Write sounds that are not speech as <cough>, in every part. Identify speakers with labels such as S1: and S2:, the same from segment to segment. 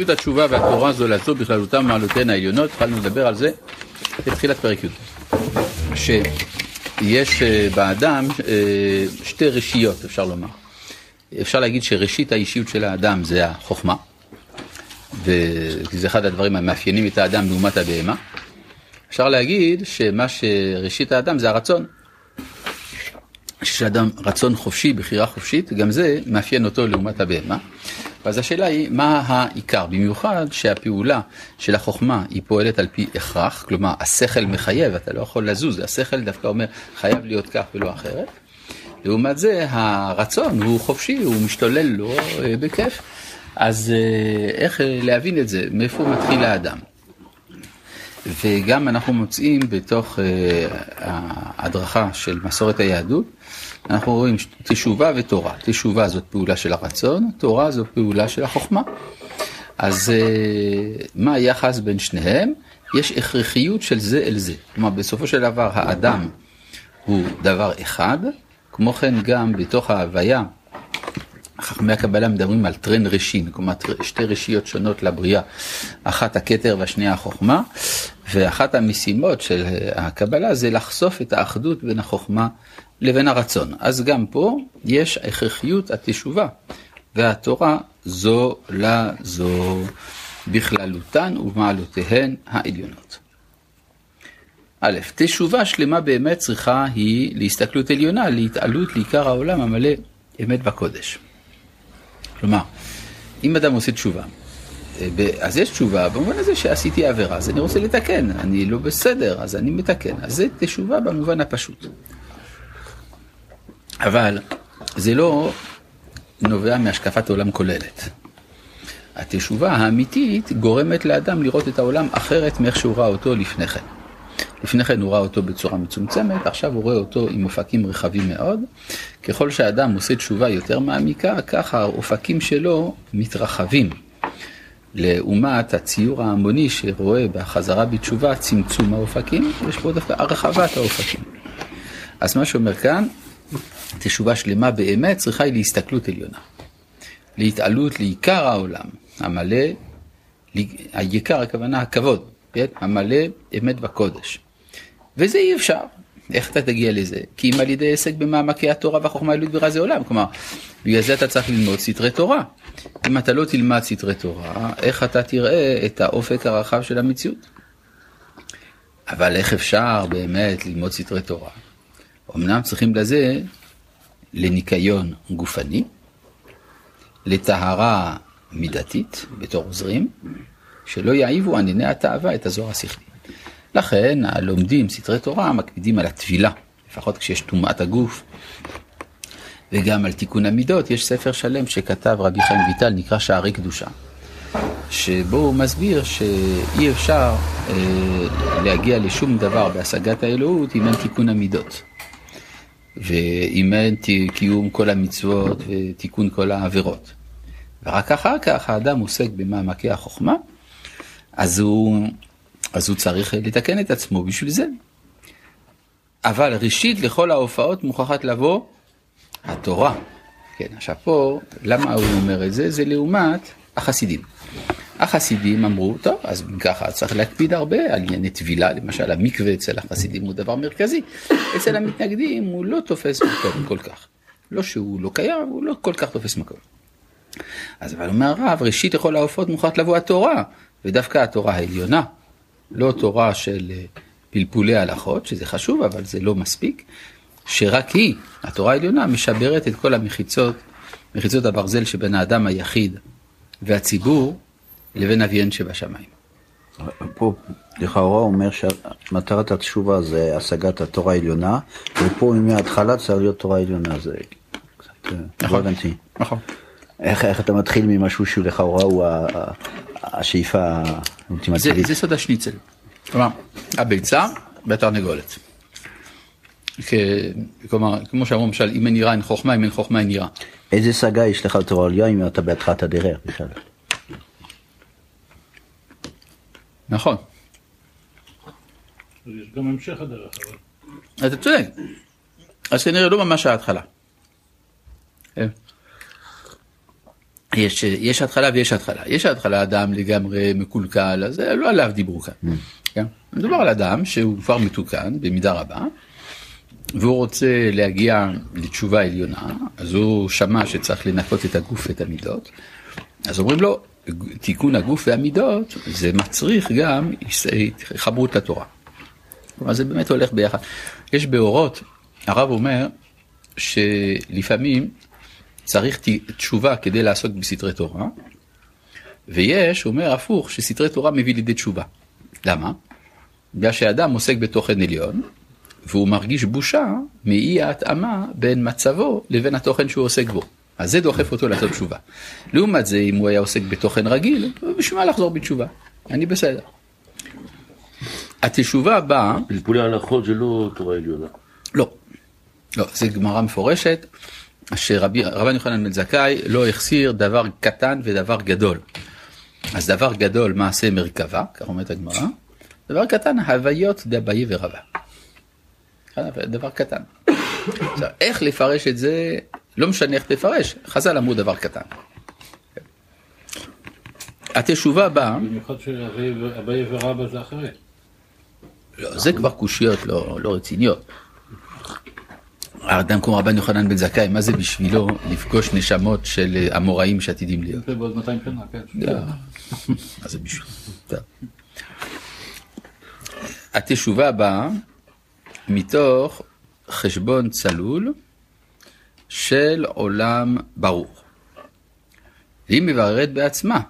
S1: התשובה והתורה זו לזו בכללותם מעלותיהן העליונות, התחלנו לדבר על זה בתחילת פרק י', שיש באדם שתי רשיות אפשר לומר, אפשר להגיד שראשית האישיות של האדם זה החוכמה, וזה אחד הדברים המאפיינים את האדם לעומת הבהמה, אפשר להגיד שמה שראשית האדם זה הרצון, שיש לאדם רצון חופשי, בחירה חופשית, גם זה מאפיין אותו לעומת הבהמה. אז השאלה היא, מה העיקר? במיוחד שהפעולה של החוכמה היא פועלת על פי הכרח, כלומר השכל מחייב, אתה לא יכול לזוז, השכל דווקא אומר חייב להיות כך ולא אחרת. לעומת זה הרצון הוא חופשי, הוא משתולל לו אה, בכיף. אז אה, איך להבין את זה? מאיפה מתחיל האדם? וגם אנחנו מוצאים בתוך אה, ההדרכה של מסורת היהדות, אנחנו רואים תשובה ותורה. תשובה זאת פעולה של הרצון, תורה זאת פעולה של החוכמה. אז אה, מה היחס בין שניהם? יש הכרחיות של זה אל זה. כלומר, בסופו של דבר האדם הוא דבר אחד, כמו כן גם בתוך ההוויה, חכמי הקבלה מדברים על טרן ראשין, כלומר שתי ראשיות שונות לבריאה, אחת הכתר והשנייה החוכמה, ואחת המשימות של הקבלה זה לחשוף את האחדות בין החוכמה לבין הרצון. אז גם פה יש הכרחיות התשובה והתורה זו לזו בכללותן ובמעלותיהן העליונות. א', תשובה שלמה באמת צריכה היא להסתכלות עליונה, להתעלות לעיקר העולם המלא אמת בקודש. כלומר, אם אדם עושה תשובה, אה, אז יש תשובה במובן הזה שעשיתי עבירה, אז אני רוצה לתקן, אני לא בסדר, אז אני מתקן. אז זה תשובה במובן הפשוט. אבל זה לא נובע מהשקפת עולם כוללת. התשובה האמיתית גורמת לאדם לראות את העולם אחרת מאיך שהוא ראה אותו לפני כן. לפני כן הוא ראה אותו בצורה מצומצמת, עכשיו הוא רואה אותו עם אופקים רחבים מאוד. ככל שהאדם עושה תשובה יותר מעמיקה, ככה האופקים שלו מתרחבים. לעומת הציור ההמוני שרואה בחזרה בתשובה צמצום האופקים, יש פה דווקא הרחבת האופקים. אז מה שאומר כאן, תשובה שלמה באמת צריכה היא להסתכלות עליונה. להתעלות לעיקר העולם, המלא, היקר הכוונה הכבוד, כן? המלא אמת בקודש. וזה אי אפשר. איך אתה תגיע לזה? כי אם על ידי עסק במעמקי התורה והחוכמה אלוהית ברע זה עולם. כלומר, בגלל זה אתה צריך ללמוד סתרי תורה. אם אתה לא תלמד סתרי תורה, איך אתה תראה את האופק הרחב של המציאות? אבל איך אפשר באמת ללמוד סתרי תורה? אמנם צריכים לזה לניקיון גופני, לטהרה מידתית בתור עוזרים, שלא יעיבו ענייני התאווה את הזוהר השכלי. לכן הלומדים סתרי תורה מקפידים על הטבילה, לפחות כשיש טומאת הגוף, וגם על תיקון המידות. יש ספר שלם שכתב רבי חיים ויטל, נקרא שערי קדושה, שבו הוא מסביר שאי אפשר אה, להגיע לשום דבר בהשגת האלוהות אם אין תיקון המידות. ואם אין קיום כל המצוות ותיקון כל העבירות. ורק אחר כך האדם עוסק במעמקי החוכמה, אז הוא אז הוא צריך לתקן את עצמו בשביל זה. אבל ראשית לכל ההופעות מוכרחת לבוא התורה. כן, עכשיו פה, למה הוא אומר את זה? זה לעומת החסידים. החסידים אמרו, טוב, אז ככה צריך להקפיד הרבה על ענייני טבילה, למשל המקווה אצל החסידים הוא דבר מרכזי. אצל המתנגדים הוא לא תופס מקום כל כך. לא שהוא לא קיים, הוא לא כל כך תופס מקום. אז אבל אומר הרב, ראשית לכל ההופעות מוכרחת לבוא התורה, ודווקא התורה העליונה, לא תורה של אה, פלפולי הלכות, שזה חשוב, אבל זה לא מספיק, שרק היא, התורה העליונה, משברת את כל המחיצות, מחיצות הברזל שבין האדם היחיד והציבור לבין אביהן שבשמיים.
S2: פה לכאורה אומר שמטרת התשובה זה השגת התורה העליונה, ופה מההתחלה צריך להיות תורה עליונה, זה קצת אה, לא
S1: נכון, נכון.
S2: איך, איך אתה מתחיל ממשהו שהוא לכאורה הוא השאיפה האולטימטיבית.
S1: זה, זה סוד השניצל. כלומר, הביצה והתרנגולת. כלומר, כמו שאמרו למשל, אם אין יראה אין חוכמה, אם אין חוכמה אין יראה.
S2: איזה השגה יש לך לתורה עלייה אם אתה בהתחלת הדרך בכלל?
S1: נכון.
S3: יש גם המשך הדרך, אבל...
S1: אתה צודק. אז כנראה לא ממש ההתחלה. כן. יש, יש התחלה ויש התחלה. יש התחלה אדם לגמרי מקולקל, אז לא עליו דיברו כאן. כן? מדובר על אדם שהוא כבר מתוקן במידה רבה, והוא רוצה להגיע לתשובה עליונה, אז הוא שמע שצריך לנקות את הגוף ואת המידות, אז אומרים לו, תיקון הגוף והמידות, זה מצריך גם חברות לתורה. כלומר זה באמת הולך ביחד. יש באורות, הרב אומר שלפעמים צריך תשובה כדי לעסוק בסתרי תורה, ויש, הוא אומר הפוך, שסתרי תורה מביא לידי תשובה. למה? בגלל שאדם עוסק בתוכן עליון, והוא מרגיש בושה מאי ההתאמה בין מצבו לבין התוכן שהוא עוסק בו. אז זה דוחף אותו לעשות תשובה. לעומת זה, אם הוא היה עוסק בתוכן רגיל, בשביל מה לחזור בתשובה? אני בסדר. התשובה באה...
S4: פלפולי הלכות זה לא תורה עליונה.
S1: לא. לא, זה גמרא מפורשת, שרבן יוחנן בן זכאי לא החסיר דבר קטן ודבר גדול. אז דבר גדול מעשה מרכבה, כך אומרת הגמרא, דבר קטן הוויות דאביי ורבה. דבר קטן. עכשיו, איך לפרש את זה, לא משנה איך תפרש, חז"ל אמרו דבר קטן. התשובה באה...
S3: במיוחד שאביי ורבא זה אחרי.
S1: לא, זה כבר קושיות לא, לא רציניות. האדם כמו רבן יוחנן בן זכאי, מה זה בשבילו לפגוש נשמות של אמוראים שעתידים להיות?
S3: זה בעוד 200 שנה, כן.
S1: לא, מה זה בשבילו? התשובה באה מתוך חשבון צלול של עולם ברור. והיא מבררת בעצמה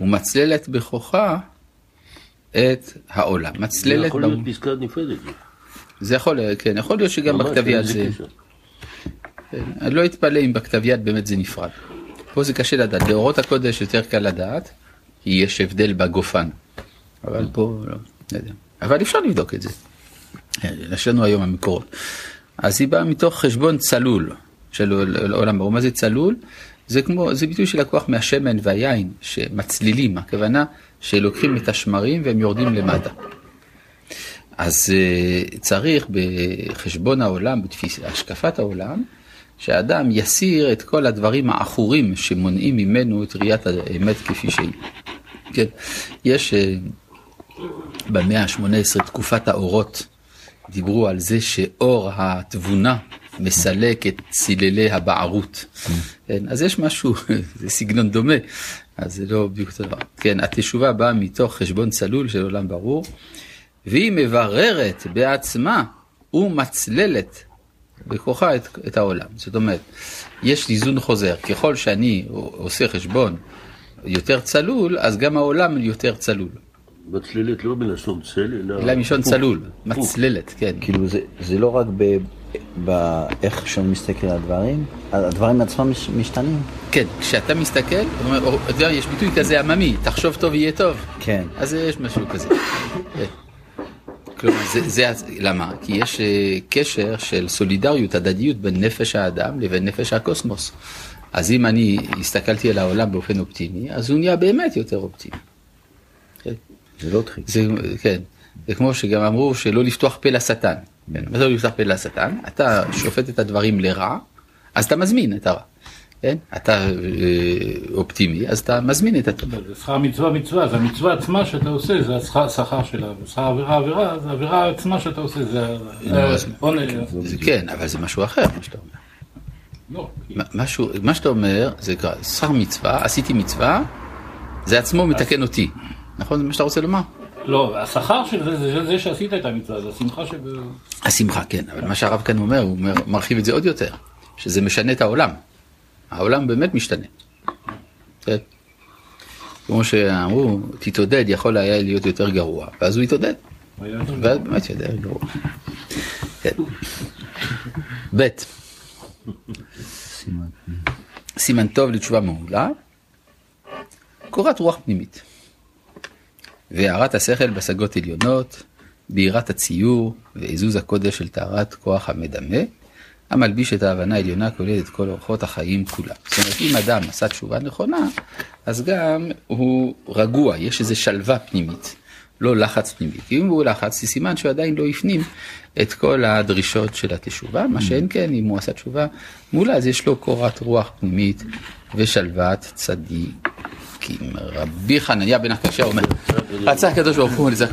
S1: ומצללת בכוחה את העולם.
S4: זה
S1: מצללת...
S4: יכול
S1: במ-
S4: להיות פסקה נפרדת.
S1: זה יכול, כן, יכול להיות שגם בכתב יד זה... כן, אני לא אתפלא אם בכתב יד באמת זה נפרד. פה זה קשה לדעת, באורות הקודש יותר קל לדעת, כי יש הבדל בגופן. אבל פה, לא, לא יודע. אבל אפשר לבדוק את זה. אה, יש לנו היום המקורות. אז היא באה מתוך חשבון צלול של עול- עולם ברור. מה זה צלול? זה כמו, זה ביטוי שלקוח מהשמן והיין, שמצלילים, הכוונה שלוקחים את השמרים והם יורדים למטה. אז אה, צריך בחשבון העולם, בתפיס, השקפת העולם, שהאדם יסיר את כל הדברים העכורים שמונעים ממנו את ראיית האמת כפי שהיא. כן, יש אה, במאה ה-18 תקופת האורות, דיברו על זה שאור התבונה מסלק את ציללי הבערות. כן, אז יש משהו, <laughs> זה סגנון דומה, אז זה לא בדיוק אותו דבר. כן, התשובה באה מתוך חשבון צלול של עולם ברור, והיא מבררת בעצמה ומצללת בכוחה את, את העולם. זאת אומרת, יש איזון חוזר. ככל שאני עושה חשבון יותר צלול, אז גם העולם יותר צלול.
S4: מצללת לא מלשון צל, אלא...
S1: אלא מלשון. צלול. מצללת, כן.
S2: כאילו זה, זה לא רק ב, באיך שאני מסתכל על הדברים, הדברים עצמם מש, משתנים.
S1: כן, כשאתה מסתכל, יש ביטוי כזה עממי, תחשוב טוב יהיה טוב.
S2: כן.
S1: אז יש משהו כזה. כן. כלומר, זה, זה, למה? כי יש אה, קשר של סולידריות, הדדיות בין נפש האדם לבין נפש הקוסמוס. אז אם אני הסתכלתי על העולם באופן אופטימי, אז הוא נהיה באמת יותר אופטימי.
S2: זה לא טריק.
S1: זה, כן, זה כמו שגם אמרו שלא לפתוח פה לשטן. כן, מה זה לא לפתוח פה לשטן? אתה שופט את הדברים לרע, אז אתה מזמין את הרע. כן? אתה אה, אופטימי, אז אתה מזמין את הטוב.
S3: זה שכר מצווה מצווה, זה המצווה עצמה שאתה עושה, זה השכר- שלה, ושכר עבירה עבירה, זה העבירה עצמה שאתה עושה, זה עונש.
S1: זה כן, אבל זה משהו אחר, מה שאתה אומר.
S3: לא,
S1: מה- משהו, מה שאתה אומר, זה שכר מצווה, עשיתי מצווה, זה עצמו מתקן אותי. נכון? זה מה שאתה רוצה לומר?
S3: לא, השכר של זה, זה זה שעשית את המצווה, זה השמחה שב...
S1: השמחה, כן, אבל מה שהרב כאן אומר, הוא מרחיב את זה עוד יותר, שזה משנה את העולם. העולם באמת משתנה. כן. כמו שאמרו, תתעודד, יכול היה להיות יותר גרוע, ואז הוא התעודד, ואז באמת יותר גרוע. כן. ב' סימן טוב לתשובה מעולה, קורת רוח פנימית. והארת השכל בשגות עליונות, בהירת הציור ועזוז הקודש של טהרת כוח המדמה, המלביש את ההבנה העליונה כולל את כל אורחות החיים כולם. זאת אומרת, אם אדם עשה תשובה נכונה, אז גם הוא רגוע, יש איזו שלווה פנימית, לא לחץ פנימי. כי אם הוא לחץ, זה סימן שהוא עדיין לא הפנים את כל הדרישות של התשובה, מה mm. שאין כן, אם הוא עשה תשובה מולה, אז יש לו קורת רוח פנימית ושלוות צדיק. צדיקים. רבי חנניה בן הקשה אומר, רצה הקדוש ברוך הוא לזעק